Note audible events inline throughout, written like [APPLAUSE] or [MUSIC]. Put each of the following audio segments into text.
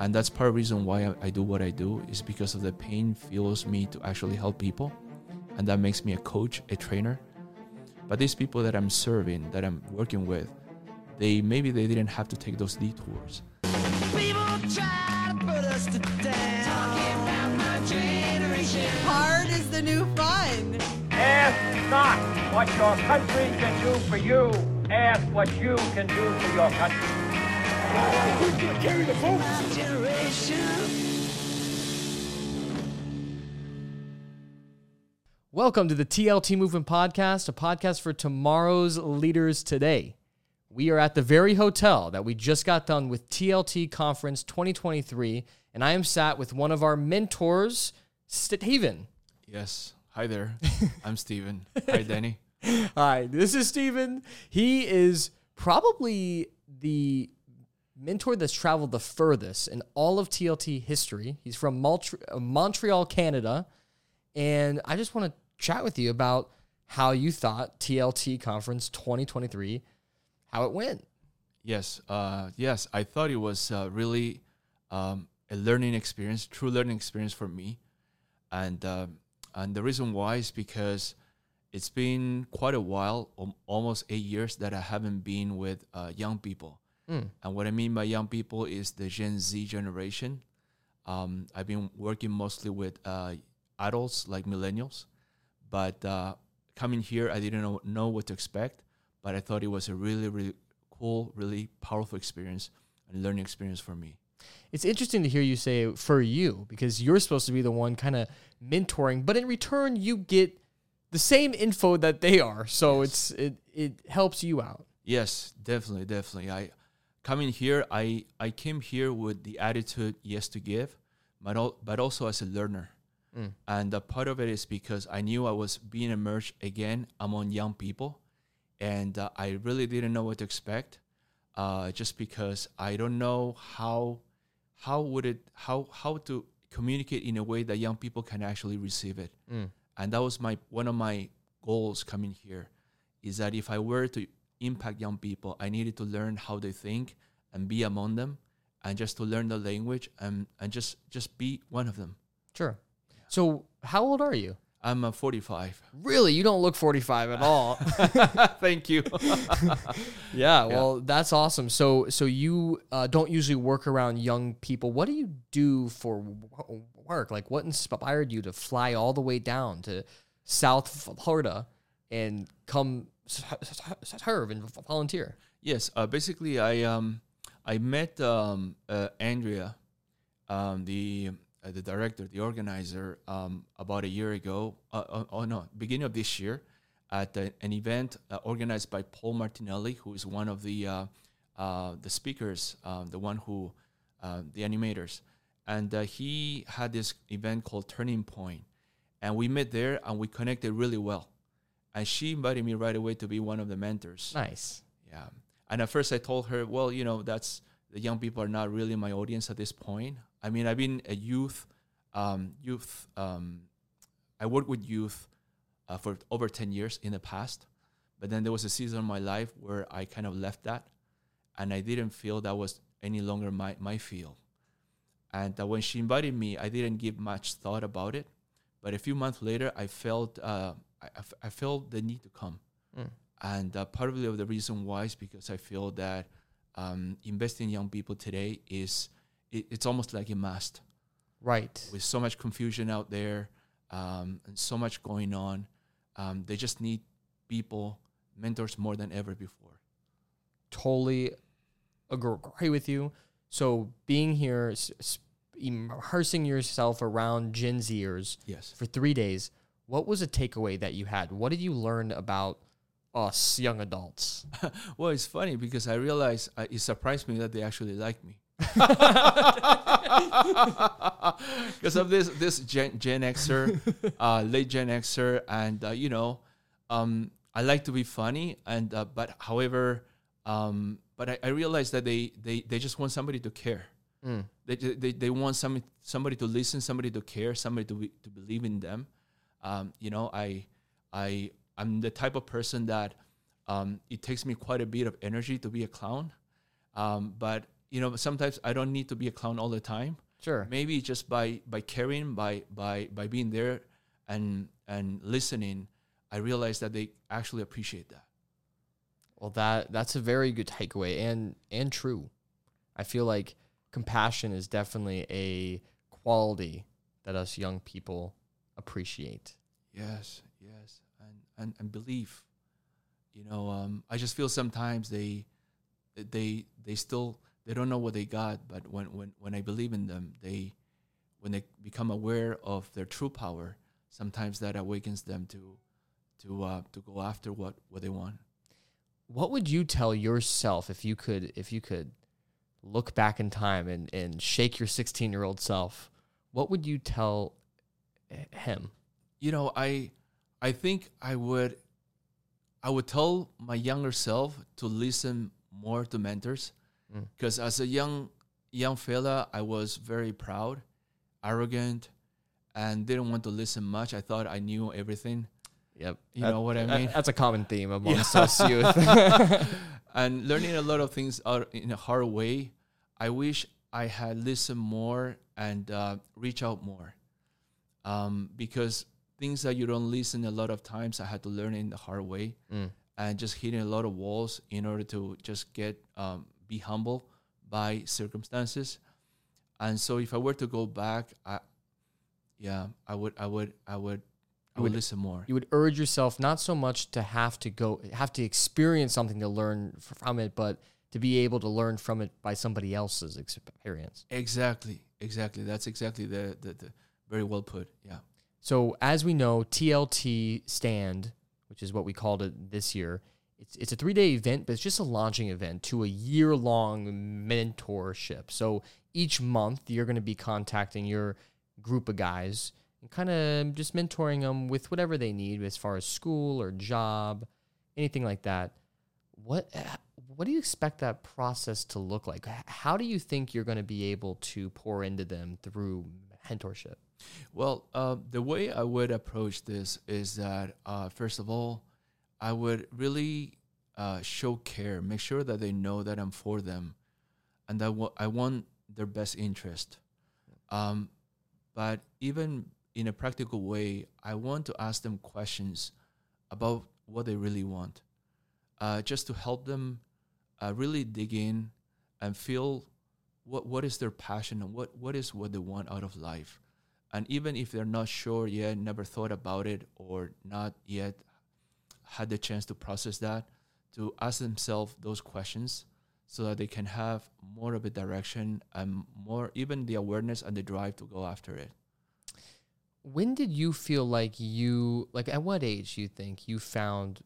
and that's part of the reason why I, I do what I do is because of the pain fuels me to actually help people, and that makes me a coach, a trainer. But these people that I'm serving, that I'm working with, they maybe they didn't have to take those detours. Hard is the new fun. Ask not what your country can do for you. Ask what you can do for your country. Going to carry the Welcome to the TLT Movement Podcast, a podcast for tomorrow's leaders today. We are at the very hotel that we just got done with TLT Conference 2023, and I am sat with one of our mentors, Steven. Yes. Hi there. [LAUGHS] I'm Steven. Hi, Danny. [LAUGHS] Hi, this is Steven. He is probably the mentor that's traveled the furthest in all of TLT history. He's from uh, Montreal, Canada. And I just want to chat with you about how you thought TLT Conference 2023, how it went. Yes. Uh, yes. I thought it was uh, really um, a learning experience, true learning experience for me, and uh, and the reason why is because it's been quite a while, almost eight years that I haven't been with uh, young people. And what I mean by young people is the Gen Z generation. Um, I've been working mostly with uh, adults like millennials, but uh, coming here, I didn't know, know what to expect. But I thought it was a really, really cool, really powerful experience and learning experience for me. It's interesting to hear you say for you because you're supposed to be the one kind of mentoring, but in return you get the same info that they are. So it's it it helps you out. Yes, definitely, definitely. I coming here, I I came here with the attitude yes to give, but al- but also as a learner. And a part of it is because I knew I was being immersed again among young people, and uh, I really didn't know what to expect. Uh, just because I don't know how how would it how how to communicate in a way that young people can actually receive it. And that was my one of my goals coming here is that if I were to impact young people, I needed to learn how they think and be among them and just to learn the language and, and just just be one of them. Sure. So how old are you? I'm uh, 45. Really, you don't look 45 at all. [LAUGHS] [LAUGHS] Thank you. [LAUGHS] yeah, well, that's awesome. So so you uh, don't usually work around young people. What do you do for work? Like what inspired you to fly all the way down to South Florida and come serve and volunteer? Yes, uh, basically, I um, I met um, uh, Andrea, um, the uh, the director, the organizer, um, about a year ago. Oh, oh no, beginning of this year, at an event uh, organized by Paul Martinelli, who is one of the the speakers, um, the one who the animators, and he had this event called Turning Point, and we met there and we connected really well, and she invited me right away to be one of the mentors. Nice. Yeah. And at first I told her, well, you know, that's the young people are not really my audience at this point. I mean, I've been a youth, um, youth, um, I worked with youth uh, for over 10 years in the past. But then there was a season of my life where I kind of left that and I didn't feel that was any longer my, my field. And uh, when she invited me, I didn't give much thought about it. But a few months later, I felt, uh, I, I f- I felt the need to come and uh, part of the reason why is because I feel that um, investing in young people today is it, it's almost like a must Right. with so much confusion out there um, and so much going on. Um, they just need people, mentors more than ever before. totally agree with you. So being here, s- immersing yourself around Gen Zers Yes. for three days, what was a takeaway that you had? What did you learn about us young adults? [LAUGHS] Well, it's funny because I realized uh, it surprised me that they actually like me. [LAUGHS] Because of this this Gen, Gen Xer, [LAUGHS] uh, late Gen Xer, and uh, you know, um, I like to be funny, and uh, but however, um, but I, I realized that they, they they just want somebody to care. They, they, they want somebody somebody to listen, somebody to care, somebody to be, to believe in them. Um, you know, I I I'm the type of person that um, it takes me quite a bit of energy to be a clown. Um, but you know, sometimes I don't need to be a clown all the time. Sure. Maybe just by by caring, by by by being there and and listening, I realize that they actually appreciate that. Well, that that's a very good takeaway and and true. I feel like compassion is definitely a quality that us young people appreciate. Yes, yes, and and, and belief. You know, um, I just feel sometimes they they they still they don't know what they got, but when when when I believe in them, they when they become aware of their true power, sometimes that awakens them to to uh, to go after what what they want. What would you tell yourself if you could if you could look back in time and, and shake your 16 year old self? What would you tell him? you know i i think i would i would tell my younger self to listen more to mentors because as a young young fella i was very proud arrogant and didn't want to listen much i thought i knew everything Yep. You know what I that- mean? That's a common theme amongst us youth. [LAUGHS] and learning a lot of things out in a hard way i wish i had listened more and uh, reach out more um, because things that you don't listen a lot of times i had to learn in the hard way Mm. and just hitting a lot of walls in order to just get um, be humble by circumstances and so if i were to go back i yeah i would i would i would i would would- listen more you would urge yourself not so much to have to go have to experience something to learn from it, but to be able to learn from it by somebody else's experience. exactly exactly that's exactly the, the, the very well put yeah So as we know, TLT Stand, which is what we called it this year, it's it's a three day event, but it's just a launching event to a year long mentorship. So each month you're going to be contacting your group of guys and kind of just mentoring them with whatever they need as far as school or job, anything like that. What uh, what do you expect that process to look like? How do you think you're going to be able to pour into them through mentorship? Well, uh, the way I would approach this is that uh, first of all, I would really uh, show care, make sure that they know that I'm for them, and that wa- I want their best interest. Um, but even in a practical way, I want to ask them questions about what they really want, uh, just to help them uh, really dig in and feel what what is their passion and what what is what they want out of life and even if they're not sure yet, never thought about it, or not yet had the chance to process that, to ask themselves those questions so that they can have more of a direction and more, even the awareness and the drive to go after it. When did you feel like you like at what age do you think you found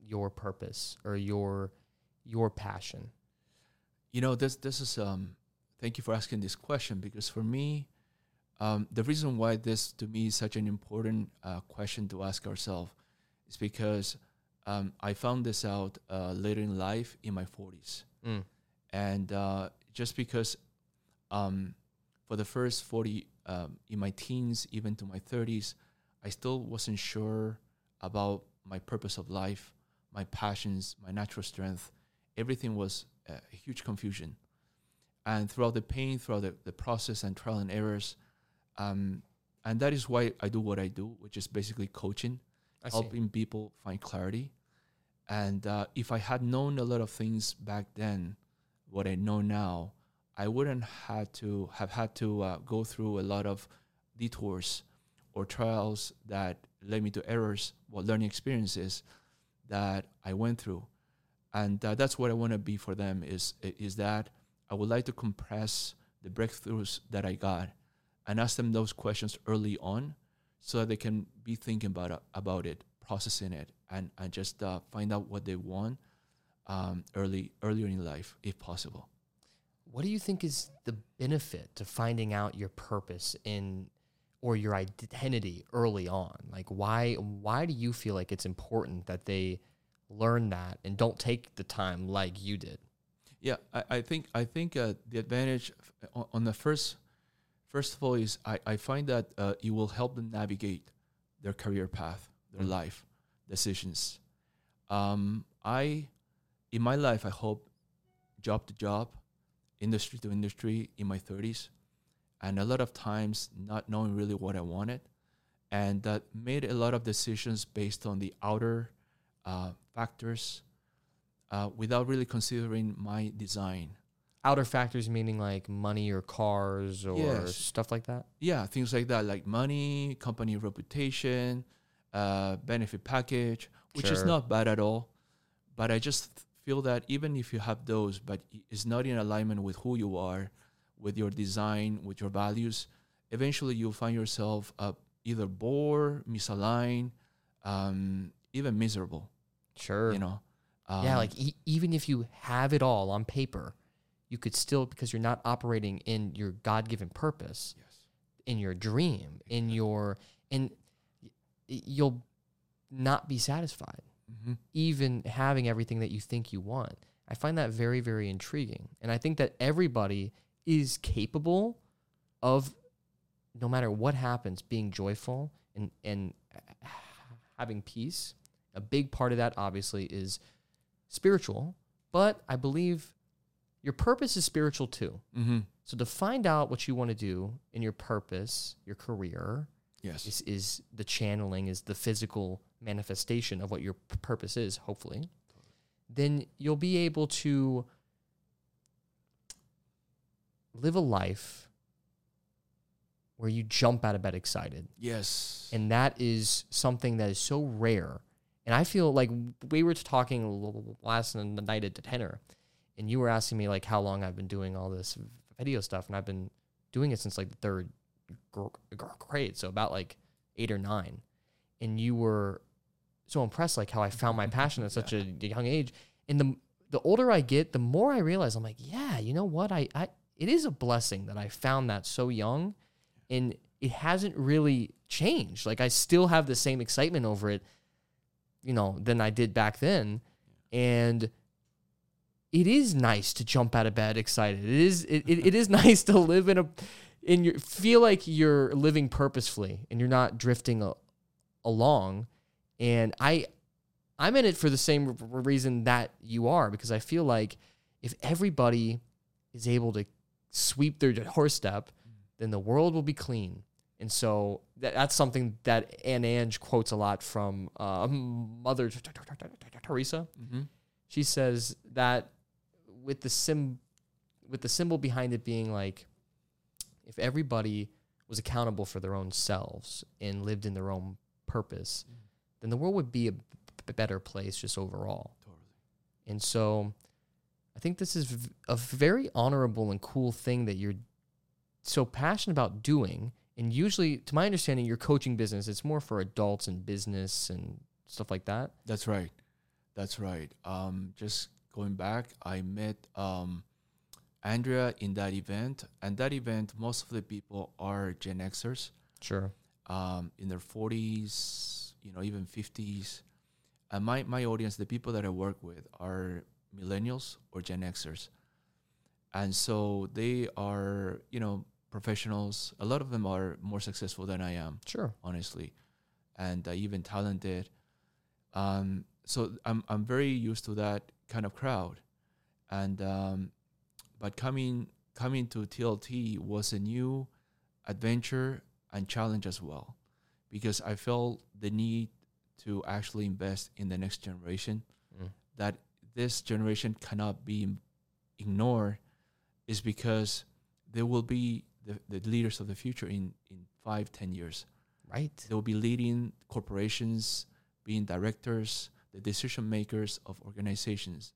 your purpose or your your passion? You know, this this is um. Thank you for asking this question because for me, um, the reason why this to me is such an important uh, question to ask ourselves is because um, I found this out uh, later in life in my forties. Mm. and uh, just because um, for the first 40 um, in my teens even to my 30s i still wasn't sure about my purpose of life my passions my natural strength everything was a huge confusion and throughout the pain throughout the, the process and trial and errors um, and that is why i do what i do which is basically coaching I see. helping people find clarity. And uh, if I had known a lot of things back then, what I know now, I wouldn't had to have had to uh, go through a lot of detours or trials that led me to errors, well, learning experiences that I went through. And uh, that's what I want to be for them is is that I would like to compress the breakthroughs that I got and ask them those questions early on so that they can be thinking about it, about it, processing it, and, and just uh, find out what they want um, early earlier in life, if possible. What do you think is the benefit to finding out your purpose in or your identity early on? Like why why do you feel like it's important that they learn that and don't take the time like you did? Yeah, I, I think I think uh, the advantage on, on the first first of all is I, I find that uh, it will help them navigate their career path, their Mm. life decisions. Um, I in my life I hope job to job industry to industry in my 30s, and a lot of times not knowing really what I wanted, and that made a lot of decisions based on the outer uh, factors uh, without really considering my design. Outer factors meaning like money or cars or Yes. stuff like that. Yeah, things like that, like money, company reputation, uh, benefit package, which is not bad at all. But I just feel that even if you have those, but it's not in alignment with who you are, with your design, with your values, eventually you'll find yourself uh, either bored, misaligned, um, even miserable. Sure. You know. yeah, Um, like e- even if you have it all on paper, you could still because you're not operating in your God-given purpose, Yes. in your dream, in your and you'll not be satisfied mhm. even having everything that you think you want. I find that very very intriguing. And I think that everybody is capable of no matter what happens being joyful and and having peace. A big part of that obviously is spiritual, but I believe your purpose is spiritual too. Mhm. So to find out what you want to do in your purpose, your career, Yes. is, is the channeling, is the physical manifestation of what your purpose is, hopefully, then you'll be able to live a life where you jump out of bed excited. Yes. And that is something that is so rare. And I feel like we were talking last night at the dinner, and you were asking me like how long I've been doing all this video stuff, and I've been doing it since like the third gr- gr- grade, so about like eight or nine. And you were so impressed like how I found my passion at such a [LAUGHS] young age. And the the older I get, the more I realize I'm like, yeah, you know what? I, I it is a blessing that I found that so young and it hasn't really changed. Like I still have the same excitement over it, you know, than I did back then. And it is nice to jump out of bed excited. It is it, it, it is [LAUGHS] nice to live in a in your feel like you're living purposefully and you're not drifting a, along. And I I'm in it for the same reason that you are because I feel like if everybody is able to sweep their doorstep, then the world will be clean. And so that, that's something that Anne Ange quotes a lot from uh, [LAUGHS] Mother Teresa. hmm She says that with the sim, with the symbol behind it being like, if everybody was accountable for their own selves and lived in their own purpose, then the world would be a b- better place just overall. Totally. And so I think this is v- a very honorable and cool thing that you're so passionate about doing. And usually, to my understanding, your coaching business, it's more for adults and business and stuff like that. That's right. That's right. Um, just going back, I met um, Andrea in that event, and that event, most of the people are Gen Xers, Sure. um, in their forties, you know, even fifties. And my my audience, the people that I work with, are millennials or Gen Xers, and so they are, you know, professionals. A lot of them are more successful than I am Sure. honestly, and uh, even talented. Um, so I'm I'm very used to that kind of crowd, and um, but coming coming to TLT was a new adventure and challenge as well, because I felt the need to actually invest in the next generation. Mm. That this generation cannot be ignored, is because they will be the, the leaders of the future in in five ten years Right. they will be leading corporations, being directors, the decision makers of organizations.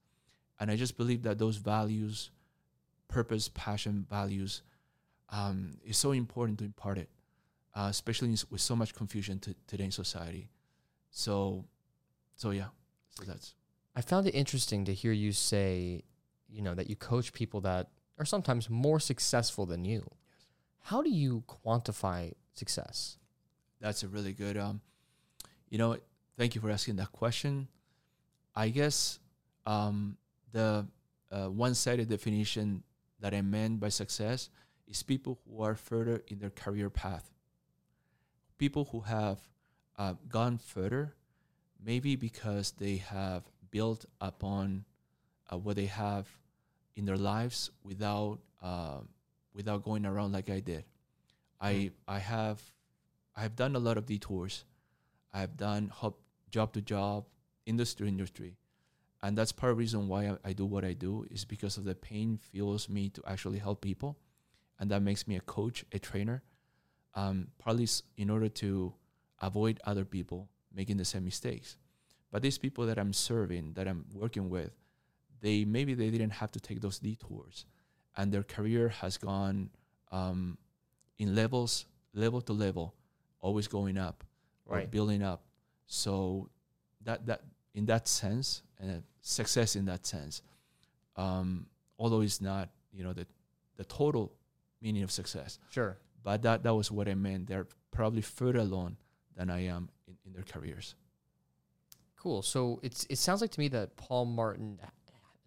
And I just believe that those values, purpose, passion, values, um, is so important to impart it, uh, especially in, with so much confusion to, today in society. So, so yeah, so that's I found it interesting to hear you say, you know, that you coach people that are sometimes more successful than you. How do you quantify success? that's a really good um you know thank you for asking that question i guess um the uh, one-sided definition that i meant by success is people who are further in their career path people who have uh, gone further maybe because they have built upon uh, what they have in their lives without uh, without going around like I did. I I have I have done a lot of detours. I have done hop, job to job, industry to industry, and that's part of the reason why I, I do what I do is because of the pain fuels me to actually help people, and that makes me a coach, a trainer. Um, partly in order to avoid other people making the same mistakes. But these people that I'm serving, that I'm working with, they maybe they didn't have to take those detours, and their career has gone um, in levels, level to level, always going up, Right. building up. So that that in that sense, and success in that sense, um, although it's not you know the the total meaning of success, Sure. but that that was what I meant. They're probably further along than I am in, in their careers. Cool. So it's it sounds like to me that Paul Martin,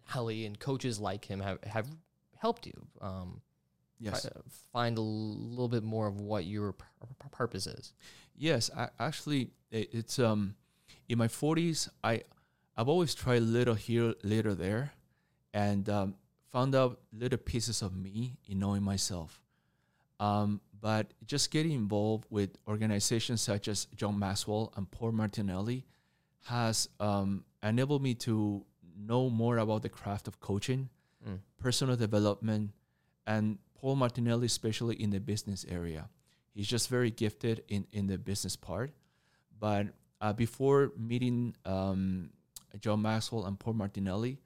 Helly, and coaches like him have have helped you um, Yes. find a little bit more of what your pur- pur- purpose is. Yes, I, actually, i- it's um, in my forties. I I've always tried little here, little there, and um, found out little pieces of me in knowing myself. Um, but just getting involved with organizations such as John Maxwell and Paul Martinelli has um, enabled me to know more about the craft of coaching, Mm. personal development, and Paul Martinelli, especially in the business area. He's just very gifted in, in the business part. But uh, before meeting um, John Maxwell and Paul Martinelli,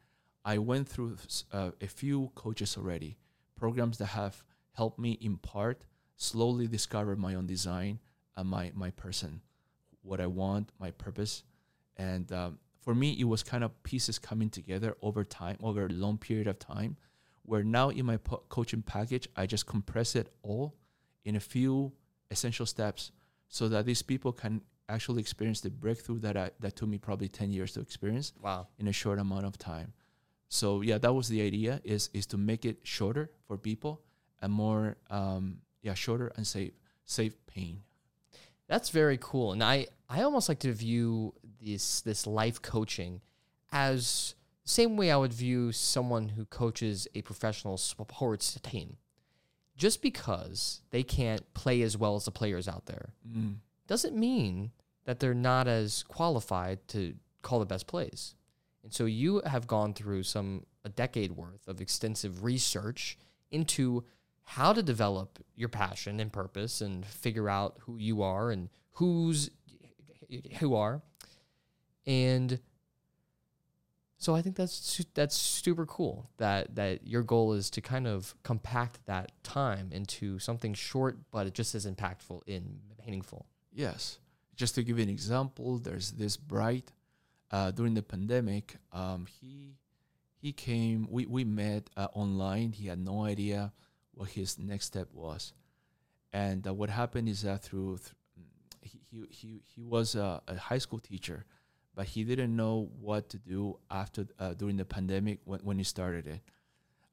I went through uh, a few coaches already, programs that have helped me in part slowly discover my own design and my, my person, what I want, my purpose. And um, for me, it was kind of pieces coming together over time, over a long period of time, where now in my po- coaching package, I just compress it all in a few essential steps so that these people can actually experience the breakthrough that I, that took me probably 10 years to experience Wow. in a short amount of time. So yeah, that was the idea is is to make it shorter for people and more um, yeah shorter and save save pain. That's very cool. And I, I almost like to view this this life coaching as the same way I would view someone who coaches a professional sports team. Just because they can't play as well as the players out there Mm. doesn't mean that they're not as qualified to call the best plays. And so you have gone through some a decade worth of extensive research into how to develop your passion and purpose and figure out who you are and who's who are. And so I think that's that's super cool that that your goal is to kind of compact that time into something short but it just as impactful and meaningful. Yes. Just to give you an example, there's this bright uh, during the pandemic. Um, he he came. We we met uh, online. He had no idea what his next step was, and uh, what happened is that through th- he, he he he was a, a high school teacher, but he didn't know what to do after uh, during the pandemic when when he started it,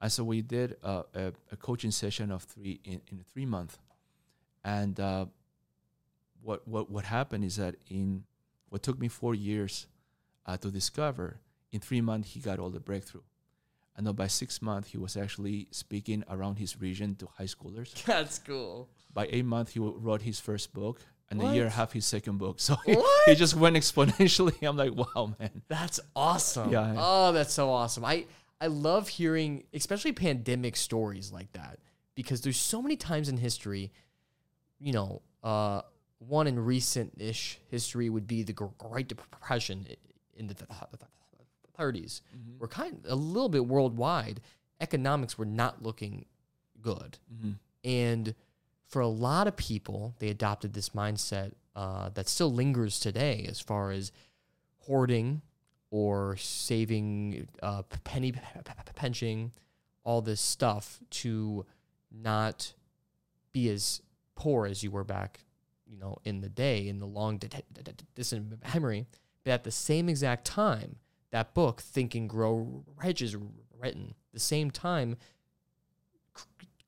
and so we did uh, a, a coaching session of three in in three months, and. Uh, what what what happened is that in what took me four years uh, to discover, in three months he got all the breakthrough, and then by six months he was actually speaking around his region to high schoolers. [LAUGHS] That's cool. By eight months he wrote his first book, and a year and a half his second book. [LAUGHS] So he, he just went exponentially. I'm like, wow, man. That's awesome. Yeah. Oh, that's so awesome. I I love hearing especially pandemic stories like that because there's so many times in history, you know, uh one in recent-ish history would be the Great Depression in the th- th- th- 30s. We're kind of a little bit worldwide. Economics were not looking good. Mm-hmm. And for a lot of people, they adopted this mindset uh, that still lingers today as far as hoarding or saving, uh, penny pinching, all this stuff to not be as poor as you were back, you know, in the day, in the long di- di- di- distant memory. But at the same exact time, that book, Think and Grow Rich, is written. The same time,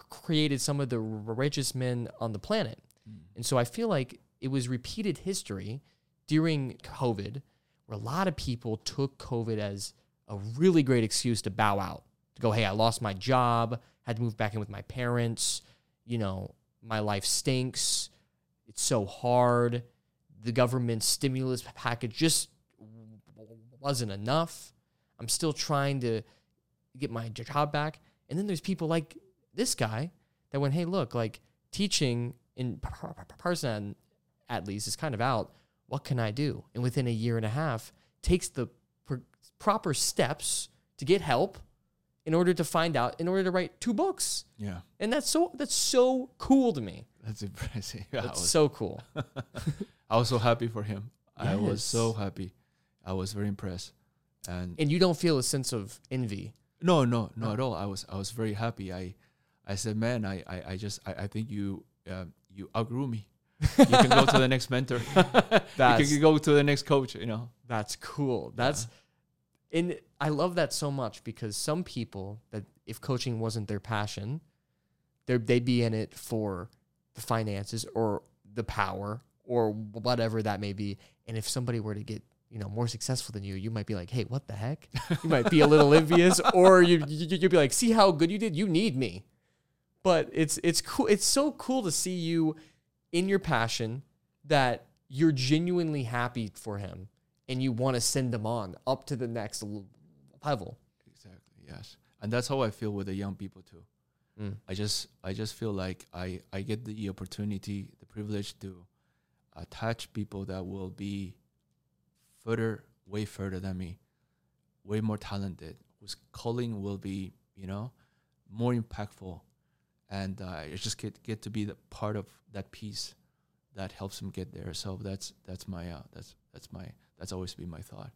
created some of the richest men on the planet. Hmm. And so I feel like it was repeated history during COVID where a lot of people took COVID as a really great excuse to bow out, to go, hey, I lost my job, had to move back in with my parents. You know, my life stinks. It's so hard. The government stimulus package just wasn't enough. I'm still trying to get my job back. And then there's people like this guy that went, hey, look, like teaching in person at least is kind of out. What can I do? And within a year and a half, takes the pr- proper steps to get help in order to find out, in order to write two books. Yeah, And that's so that's so cool to me. that's impressive. [LAUGHS] That's was, so cool. [LAUGHS] I was so happy for him. I was so happy. I was very impressed. And And you don't feel a sense of envy. no, no, no at all. I was I was very happy. I I said, man, I I, I just I, I think you um, you outgrew me. you can go to the next mentor. [LAUGHS] you can go to the next coach. You know. That's cool. That's and I love that so much because some people that if coaching wasn't their passion, they they'd be in it for the finances or the power or whatever that may be. And if somebody were to get you know more successful than you, you might be like, hey, what the heck? You might be a little [LAUGHS] envious, or you you- you'd be like, see how good you did. You need me. But it's it's cool. It's so cool to see you in your passion that you're genuinely happy for him and you want to send him on up to the next level. Exactly. Yes. And that's how I feel with the young people too. Mm. I just I just feel like I I get the opportunity, the privilege to attach people that will be further, way further than me, way more talented, whose calling will be, you know, more impactful, and uh, I just get get to be the part of that piece that helps them get there. So that's that's my uh, that's that's my that's always been my thought.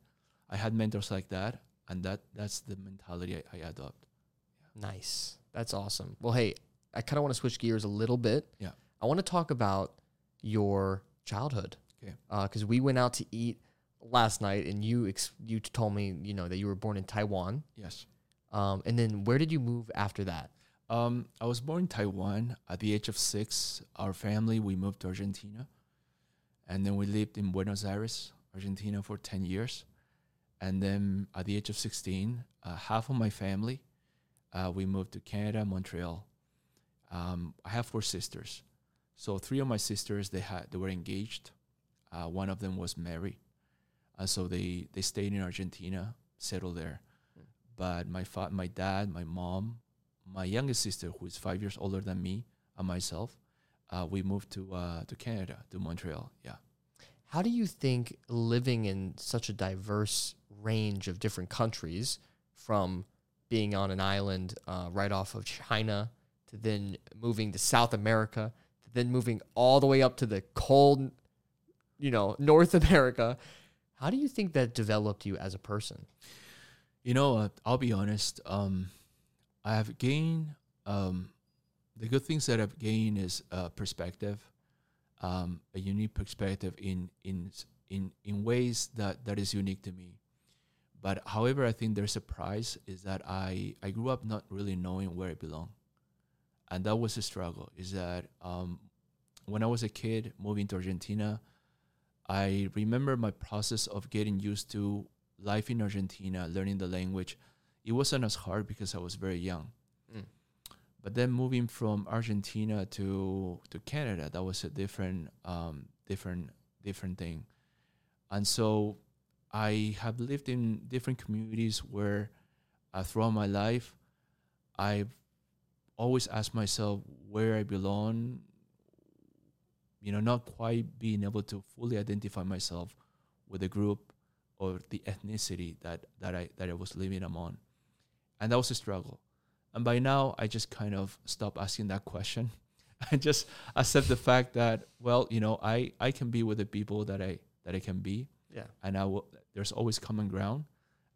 I had mentors like that, and that that's the mentality I, I adopt. Nice. That's awesome. Well, hey, I kind of want to switch gears a little bit. Yeah. I want to talk about your childhood. Okay. Because we went out to eat last night, and you ex- you told me you know that you were born in Taiwan. Yes. Um, and then where did you move after that? Um, I was born in Taiwan. At the age of six, our family we moved to Argentina, and then we lived in Buenos Aires, Argentina, for ten years. And then at the age of sixteen, uh, half of my family, uh, we moved to Canada, Montreal. Um, I have four sisters, so three of my sisters they had they were engaged. Uh, one of them was married, and so they they stayed in Argentina, settled there. But my fa- my dad, my mom, my youngest sister, who is five years older than me, and myself, uh, we moved to uh, to Canada, to Montreal. Yeah. How do you think living in such a diverse range of different countries, from being on an island uh, right off of China to then moving to South America to then moving all the way up to the cold, you know, [LAUGHS] North America, how do you think that developed you as a person? You know, uh, I'll be honest. Um, I have gained um, the good things that I've gained is uh, perspective, um, a unique perspective in in in in ways that that is unique to me. But however, I think there's a price is that I I grew up not really knowing where I belong, and that was a struggle. Is that um, when I was a kid moving to Argentina, I remember my process of getting used to life in Argentina, learning the language. It wasn't as hard because I was very young. Mm. But then moving from Argentina to to Canada, that was a different um, different different thing. And so I have lived in different communities where uh, throughout my life, I've always asked myself where I belong. You know, not quite being able to fully identify myself with the group or the ethnicity that, that I that I was living among. And that was a struggle. And by now I just kind of stopped asking that question [LAUGHS] I just accept the fact that, well, you know, I, I can be with the people that I that I can be Yeah. and I will there's always common ground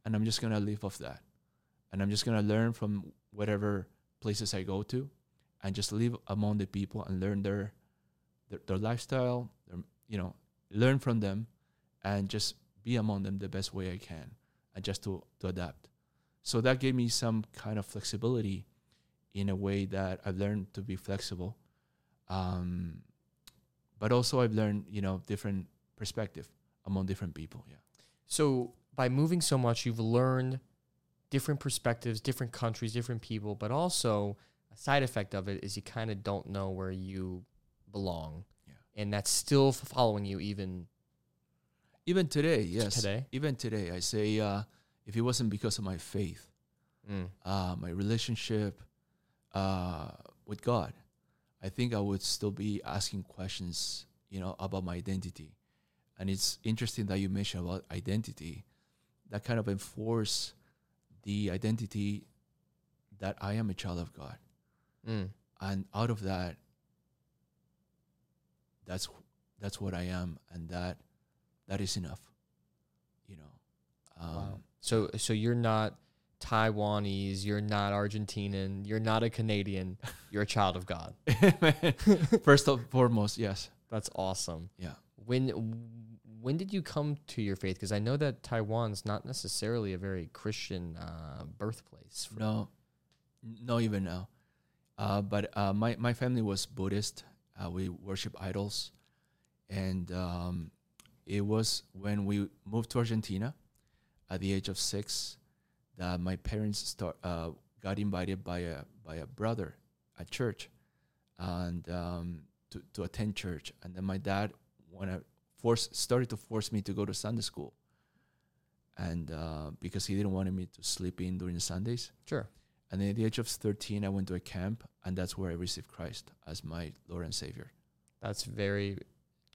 and I'm just gonna live off that. And I'm just gonna learn from whatever places I go to and just live among the people and learn their their, their lifestyle, their, you know, learn from them and just be among them the best way I can and just to, to adapt. So that gave me some kind of flexibility in a way that I've learned to be flexible. Um, but also I've learned, you know, different perspective among different people. Yeah. So by moving so much, you've learned different perspectives, different countries, different people, but also a side effect of it is you kind of don't know where you belong. Yeah. And that's still following you even Even today, yes. today? Even today, I say, uh, if it wasn't because of my faith, mm, uh, my relationship uh, with God, I think I would still be asking questions, you know, about my identity. And it's interesting that you mentioned about identity. That kind of enforce the identity that I am a child of God, mm. and out of that, that's that's what I am, and that that is enough, you know. Um, Wow. So so you're not Taiwanese, you're not Argentinian, you're not a Canadian, [LAUGHS] you're a child of God. First and foremost, yes, That's awesome. yeah. When when did you come to your faith? Because I know that Taiwan's not necessarily a very Christian uh, birthplace. No, n- even now. Uh, but uh, my my family was Buddhist. Uh, we worship idols, and um, it was when we moved to Argentina at the age of six that my parents start uh, got invited by a by a brother at church, and um, to to attend church. And then my dad wanna force started to force me to go to Sunday school, and uh, because he didn't want me to sleep in during Sundays. Sure. And then at the age of 13, I went to a camp, and that's where I received Christ as my Lord and Savior. That's very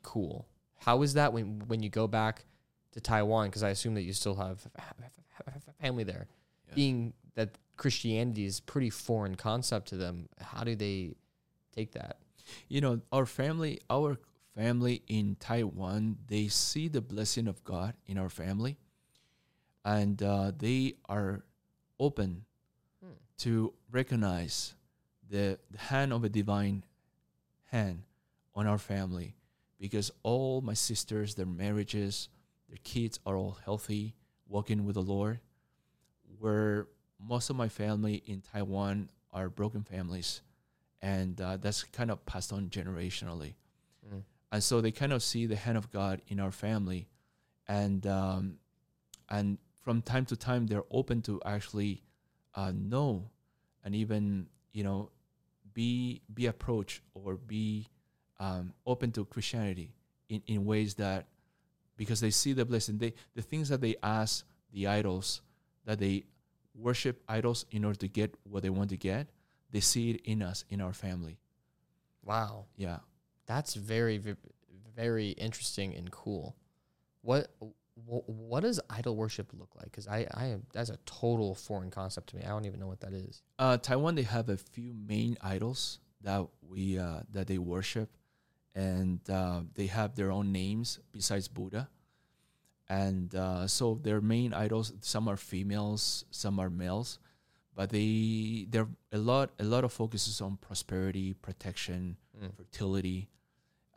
cool. How is that when when you go back to Taiwan? Because I assume that you still have family there. Yeah. Being that Christianity is pretty foreign concept to them, how do they take that? You know, our family, our family in Taiwan, they see the blessing of God in our family, and uh, they are open Hmm. to recognize the, the hand of a divine hand on our family because all my sisters, their marriages, their kids are all healthy, walking with the Lord. Where most of my family in Taiwan are broken families, and uh, that's kind of passed on generationally. Mm. And so they kind of see the hand of God in our family, and um, and from time to time they're open to actually uh, know and even you know be be approached or be um, open to Christianity in, in ways that because they see the blessing they the things that they ask the idols that they worship idols in order to get what they want to get they see it in us in our family Wow. yeah That's very, very interesting and cool. What what does idol worship look like? Because I, I am that's a total foreign concept to me. I don't even know what that is. Uh, Taiwan, they have a few main idols that we uh, that they worship, and uh, they have their own names besides Buddha. And uh, so their main idols, some are females, some are males, but they there a lot a lot of focuses on prosperity, protection, Mm. fertility,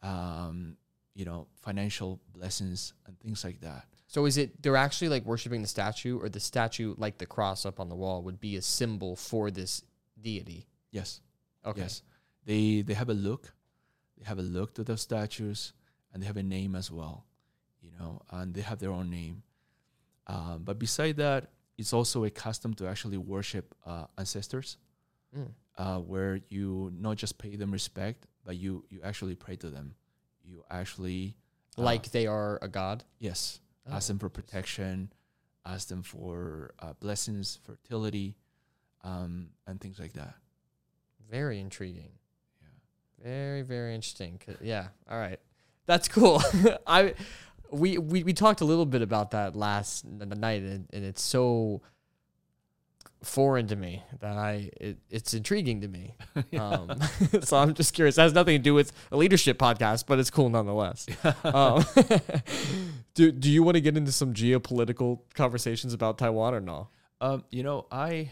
um, you know, financial blessings and things like that. So is it they're actually like worshiping the statue, or the statue, like the cross up on the wall, would be a symbol for this deity? Yes. Okay. Yes, they they have a look, they have a look to those statues, and they have a name as well, you know, and they have their own name. Um, but beside that, it's also a custom to actually worship uh, ancestors, Mm. uh, where you not just pay them respect, but you you actually pray to them. You actually uh, Like they are a god. yes, Oh, ask them for protection, ask them for uh, blessings, fertility, um, and things like that. Very intriguing. Very, very interesting. Yeah. All right. That's cool. [LAUGHS] I we, we we talked a little bit about that last n- night, and, and it's so foreign to me that I it, it's intriguing to me. [LAUGHS] Um, [LAUGHS] so I'm just curious. It has nothing to do with a leadership podcast, but it's cool nonetheless. um, do Do you want to get into some geopolitical conversations about Taiwan or no? Um, you know, I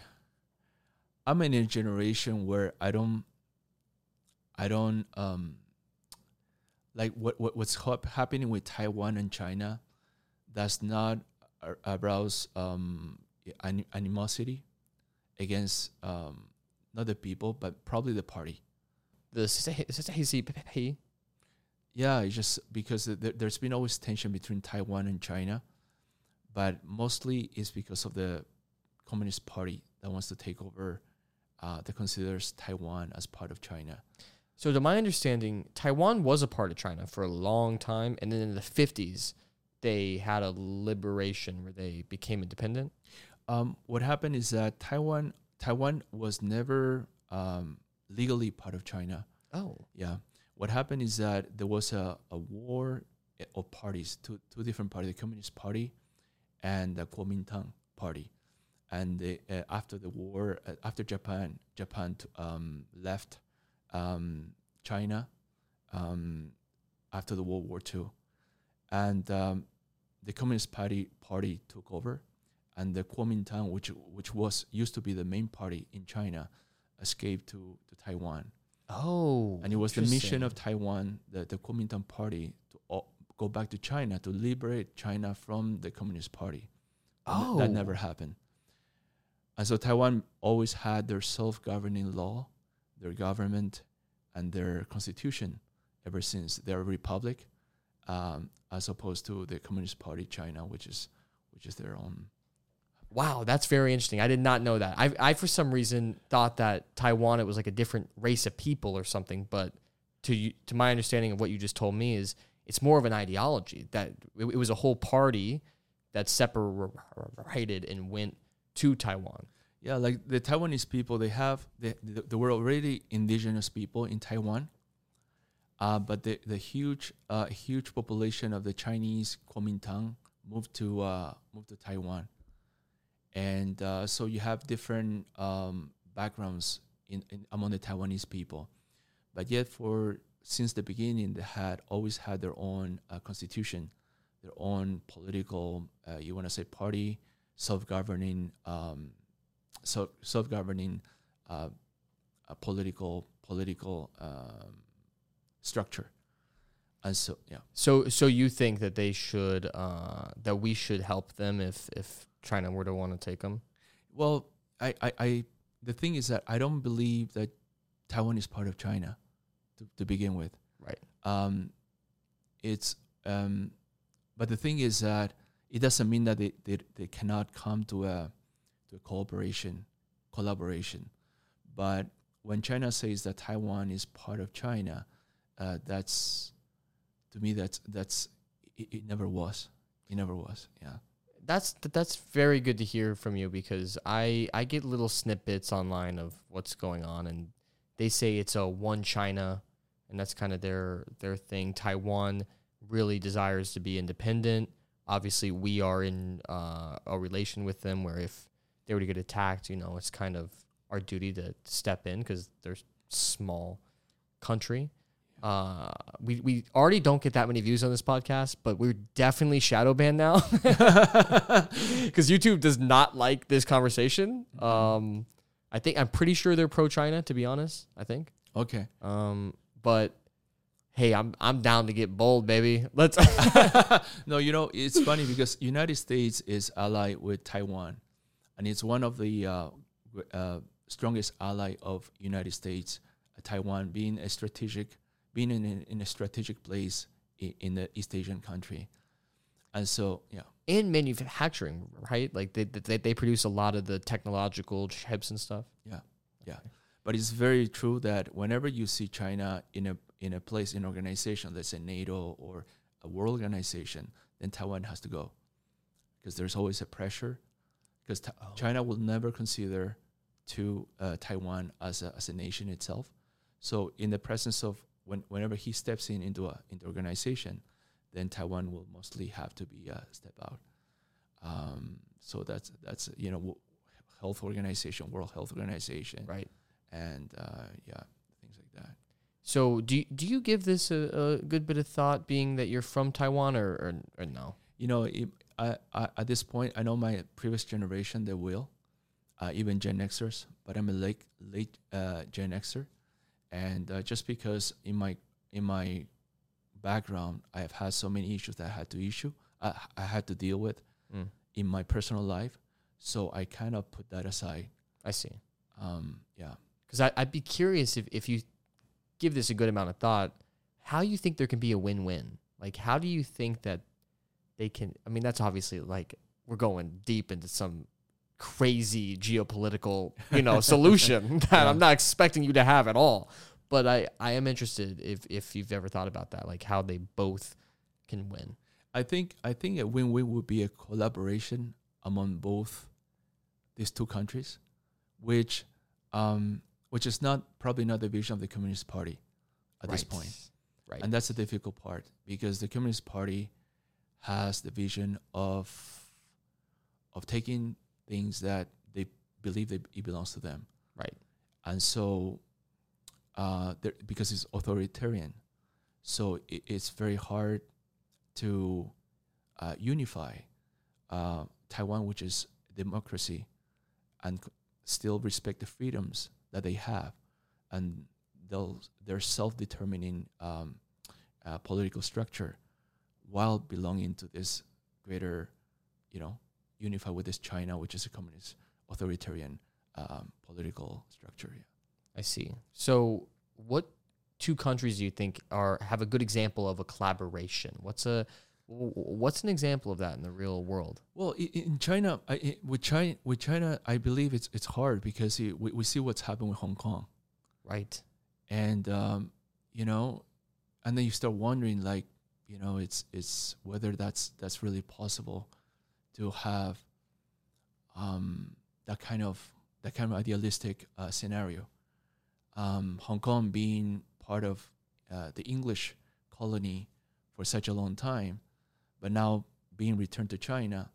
I'm in a generation where I don't I don't um like what, what what's hap- happening with Taiwan and China does not ar- arouse um an- animosity against um not the people but probably the party. The CCP. Yeah, it's just because there, there's been always tension between Taiwan and China, but mostly it's because of the Communist Party that wants to take over, uh, that considers Taiwan as part of China. So, to my understanding, Taiwan was a part of China for a long time, and then in the fifties, they had a liberation where they became independent. Um, what happened is that Taiwan Taiwan was never um, legally part of China. Oh, Yeah. What happened is that there was a, a war eh, of parties, two, two different parties, the Communist Party and the Kuomintang Party. And they, uh, after the war, uh, after Japan, Japan t- um, left um, China um, after the World War II. And um, the Communist Party party took over, and the Kuomintang, which which was used to be the main party in China, escaped to, to Taiwan oh, and it was the mission of Taiwan, the, the Kuomintang Party, to o- go back to China to liberate China from the Communist Party. Th- that Oh. never happened. And so Taiwan always had their self-governing law, their government, and their constitution ever since their republic, um, as opposed to the Communist Party China, which is which is their own. Wow, that's very interesting. I did not know that. I, I for some reason thought that Taiwan it was like a different race of people or something. But to you, to my understanding of what you just told me is it's more of an ideology that it, it was a whole party that separated and went to Taiwan. Yeah, like the Taiwanese people, they have they, they, were already indigenous people in Taiwan, uh, but the the huge uh, huge population of the Chinese Kuomintang moved to uh, moved to Taiwan, and uh, so you have different um, backgrounds in, in among the Taiwanese people, but yet for since the beginning they had always had their own uh, constitution, their own political uh, you want to say party, self governing. Um, self self governing uh, uh, political political um, structure, and so yeah, So so you think that they should uh, that we should help them if if China were to want to take them? well, I, I, I the thing is that I don't believe that Taiwan is part of China to, to begin with. Right. Um, it's um, but the thing is that it doesn't mean that they, they, they cannot come to a cooperation collaboration. But when China says that Taiwan is part of China, uh, that's to me that's that's it, it never was. It never was. Yeah. That's that's very good to hear from you because I I get little snippets online of what's going on and they say it's a one China and that's kind of their their thing. Taiwan really desires to be independent. Obviously, we are in uh, a relation with them where if they were to get attacked, you know, it's kind of our duty to step in because they're small country. Uh, we we already don't get that many views on this podcast, but we're definitely shadow banned now [LAUGHS] because YouTube does not like this conversation. Um, I think I'm pretty sure they're pro China. To be honest, I think. Okay. Um, but hey, I'm I'm down to get bold, baby. Let's. [LAUGHS] no, you know it's funny because United States is allied with Taiwan, and it's one of the uh, uh, strongest ally of United States. Uh, Taiwan being a strategic, being in a, in a strategic place in, in the East Asian country, and so yeah, in manufacturing, right? Like they, they they produce a lot of the technological chips and stuff. yeah, yeah. But it's very true that whenever you see China in a in a place in organization, let's say NATO or a world organization, then Taiwan has to go, because there's always a pressure, because China will never consider to uh, Taiwan as a as a nation itself. So in the presence of when whenever he steps in into a into organization, then Taiwan will mostly have to be a step out. Um, so that's that's you know health organization, World Health Organization, Right. and uh, yeah, things like that. So do you, do you give this a, a good bit of thought, being that you're from Taiwan, or or, or no? You know, it, I, I at this point, I know my previous generation they will, uh, even Gen Xers, but I'm a late late uh, Gen Xer, and uh, just because in my in my background, I have had so many issues that I had to issue, I, I had to deal with Mm, in my personal life, so I kind of put that aside. I see. Um, yeah. Because I'd be curious if, if you give this a good amount of thought, how you think there can be a win win. Like, how do you think that they can? I mean, that's obviously like we're going deep into some crazy geopolitical, you know, [LAUGHS] solution [LAUGHS] that I'm not expecting you to have at all. But I, I am interested if if you've ever thought about that, like how they both can win. I think I think a win-win would be a collaboration among both these two countries, which um, which is not probably not the vision of the Communist Party at this point, Right. and that's the difficult part because the Communist Party has the vision of of taking things that they believe they, it belongs to them, right. and so uh, there- because it's authoritarian, so it, it's very hard to uh, unify uh, Taiwan, which is democracy, and still respect the freedoms that they have, and they'll, their self-determining um, uh, political structure, while belonging to this greater, you know, unify with this China, which is a communist authoritarian um, political structure. Yeah. I see. So, what two countries do you think are have a good example of a collaboration? What's a what's an example of that in the real world? Well, in China, I, i- with China, with China, I believe it's it's hard because it, we we see what's happened with Hong Kong, Right. and um, you know, and then you start wondering, like, you know, it's it's whether that's that's really possible to have um, that kind of that kind of idealistic uh, scenario. Um, Hong Kong being part of uh, the English colony for such a long time, but now being returned to China.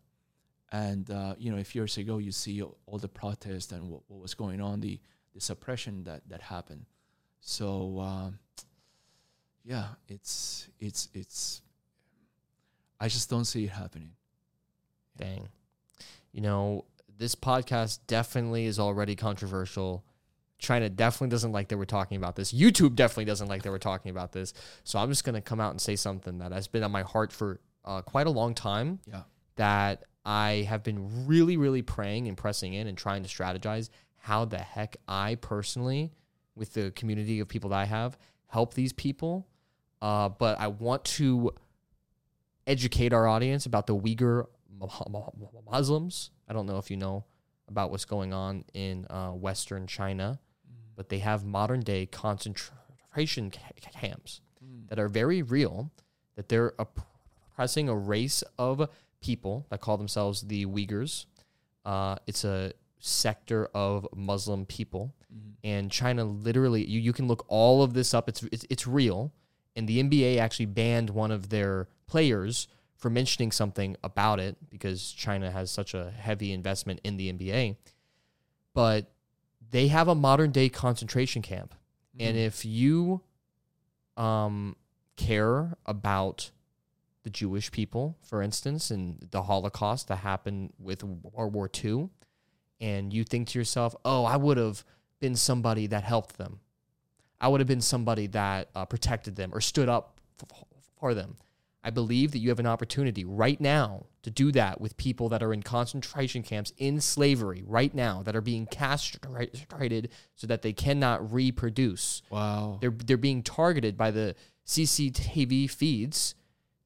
And uh, you know, a few years ago you see all the protests and what, what was going on, the the suppression that that happened. So um, yeah, it's it's it's. I just don't see it happening. Dang. You know, this podcast definitely is already controversial. China definitely doesn't like that we're talking about this. YouTube definitely doesn't like that we're talking about this. So I'm just going to come out and say something that has been on my heart for uh, quite a long time Yeah. that I have been really, really praying and pressing in and trying to strategize how the heck I personally, with the community of people that I have, help these people. Uh, but I want to educate our audience about the Uyghur Mu- Mu- Muslims. I don't know if you know about what's going on in uh, Western China, but they have modern day concentration ca- camps that are very real, that they're oppressing a race of people that call themselves the Uyghurs. Uh, it's a sector of Muslim people, and China literally you, you can look all of this up. It's, it's it's real, and the NBA actually banned one of their players for mentioning something about it because China has such a heavy investment in the NBA. But they have a modern day concentration camp, and if you um, care about the Jewish people, for instance, and the Holocaust that happened with World War II, and you think to yourself, oh, I would have been somebody that helped them. I would have been somebody that uh, protected them or stood up for them. I believe that you have an opportunity right now to do that with people that are in concentration camps in slavery right now that are being castrated so that they cannot reproduce. Wow. They're they're being targeted by the CCTV feeds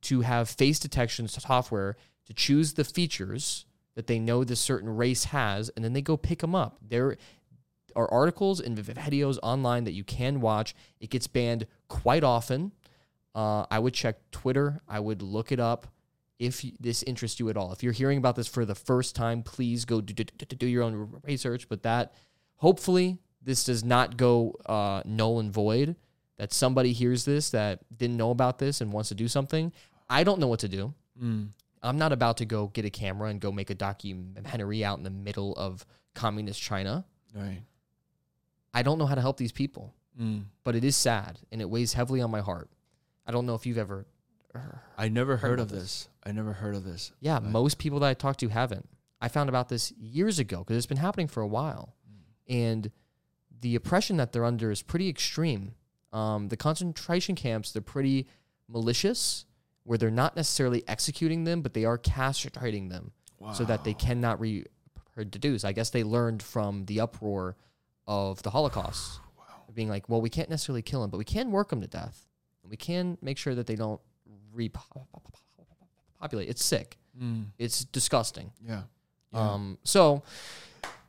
to have face detection software to choose the features that they know this certain race has, and then they go pick them up. There are articles and videos online that you can watch. It gets banned quite often. Uh, I would check Twitter. I would look it up if this interests you at all. If you're hearing about this for the first time, please go do, do, do- do your own research. But that, hopefully, this does not go uh, null and void. That somebody hears this that didn't know about this and wants to do something. I don't know what to do. Mm. I'm not about to go get a camera and go make a documentary out in the middle of communist China. Right. I don't know how to help these people, Mm. but it is sad and it weighs heavily on my heart. I don't know if you've ever. I never heard about of this. I never heard of this. Yeah, Right. most people that I talk to haven't. I found about this years ago because it's been happening for a while, and the oppression that they're under is pretty extreme. Um, the concentration camps they're pretty malicious, where they're not necessarily executing them, but they are castrating them so that they cannot reproduce. I guess they learned from the uproar of the Holocaust, being like, well, we can't necessarily kill them, but we can work them to death, and we can make sure that they don't repopulate. It's sick. Mm. It's disgusting. Yeah. Um, so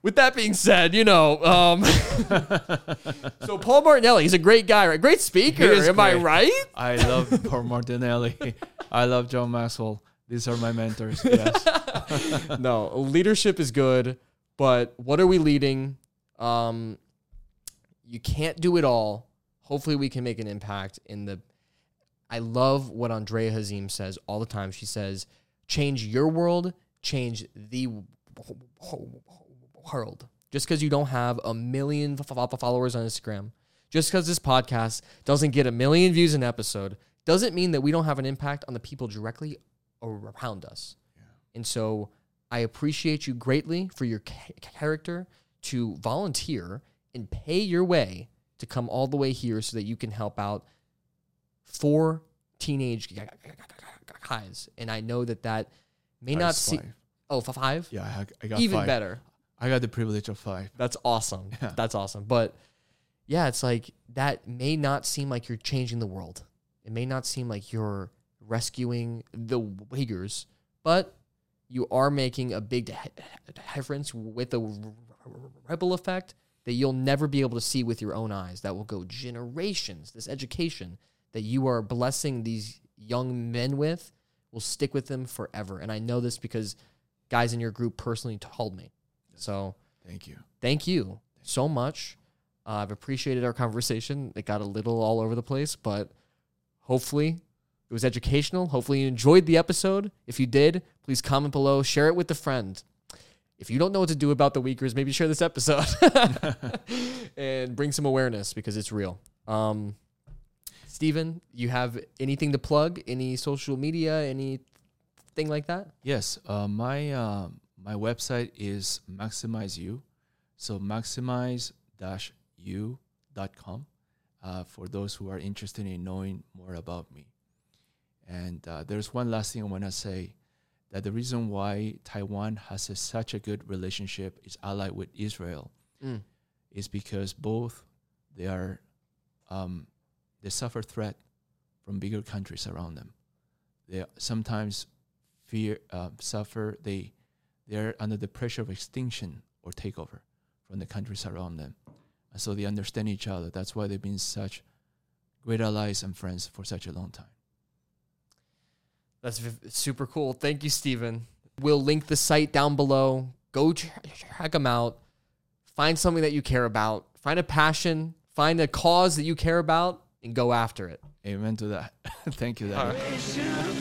with that being said, you know, um, [LAUGHS] so Paul Martinelli, he's a great guy, right? Great speaker. Am I right? I love Paul Martinelli. I love John Maxwell. These are my mentors. Yes. [LAUGHS] no, leadership is good, but what are we leading? Um, you can't do it all. Hopefully, we can make an impact in the. I love what Andrea Hazim says all the time. She says, "Change your world, change the world." Just because you don't have a million followers on Instagram, just because this podcast doesn't get a million views an episode, doesn't mean that we don't have an impact on the people directly around us. And so I appreciate you greatly for your ca- character to volunteer and pay your way to come all the way here so that you can help out four teenage guys. And I know that that may not That's seem. five. Oh, five? Yeah, I, I got Even five. better. I got the privilege of five. That's awesome. That's awesome. But yeah, it's like that may not seem like you're changing the world. It may not seem like you're rescuing the Uyghurs, but you are making a big difference with a ripple effect that you'll never be able to see with your own eyes. That will go generations. This education that you are blessing these young men with will stick with them forever. And I know this because guys in your group personally told me. So Thank you. thank you so much. Uh, I've appreciated our conversation. It got a little all over the place, but hopefully it was educational. Hopefully you enjoyed the episode. If you did, please comment below, share it with a friend. If you don't know what to do about the Uyghurs, maybe share this episode [LAUGHS] and bring some awareness because it's real. Um, Steven, you have anything to plug? Any social media? Anything like that? Yes, uh, my uh, my website is maximize you, so maximize-u.com uh, for those who are interested in knowing more about me. And uh, there's one last thing I want to say that the reason why Taiwan has a, such a good relationship is allied with Israel Mm. is because both they are um, they suffer threat from bigger countries around them. They sometimes fear uh, suffer they they're under the pressure of extinction or takeover from the countries around them, and so they understand each other. That's why they've been such great allies and friends for such a long time. That's v- super cool. Thank you, Steven. We'll link the site down below. Go ch- check them out. Find something that you care about. Find a passion. Find a cause that you care about and go after it. Amen to that. [LAUGHS] Thank you, right.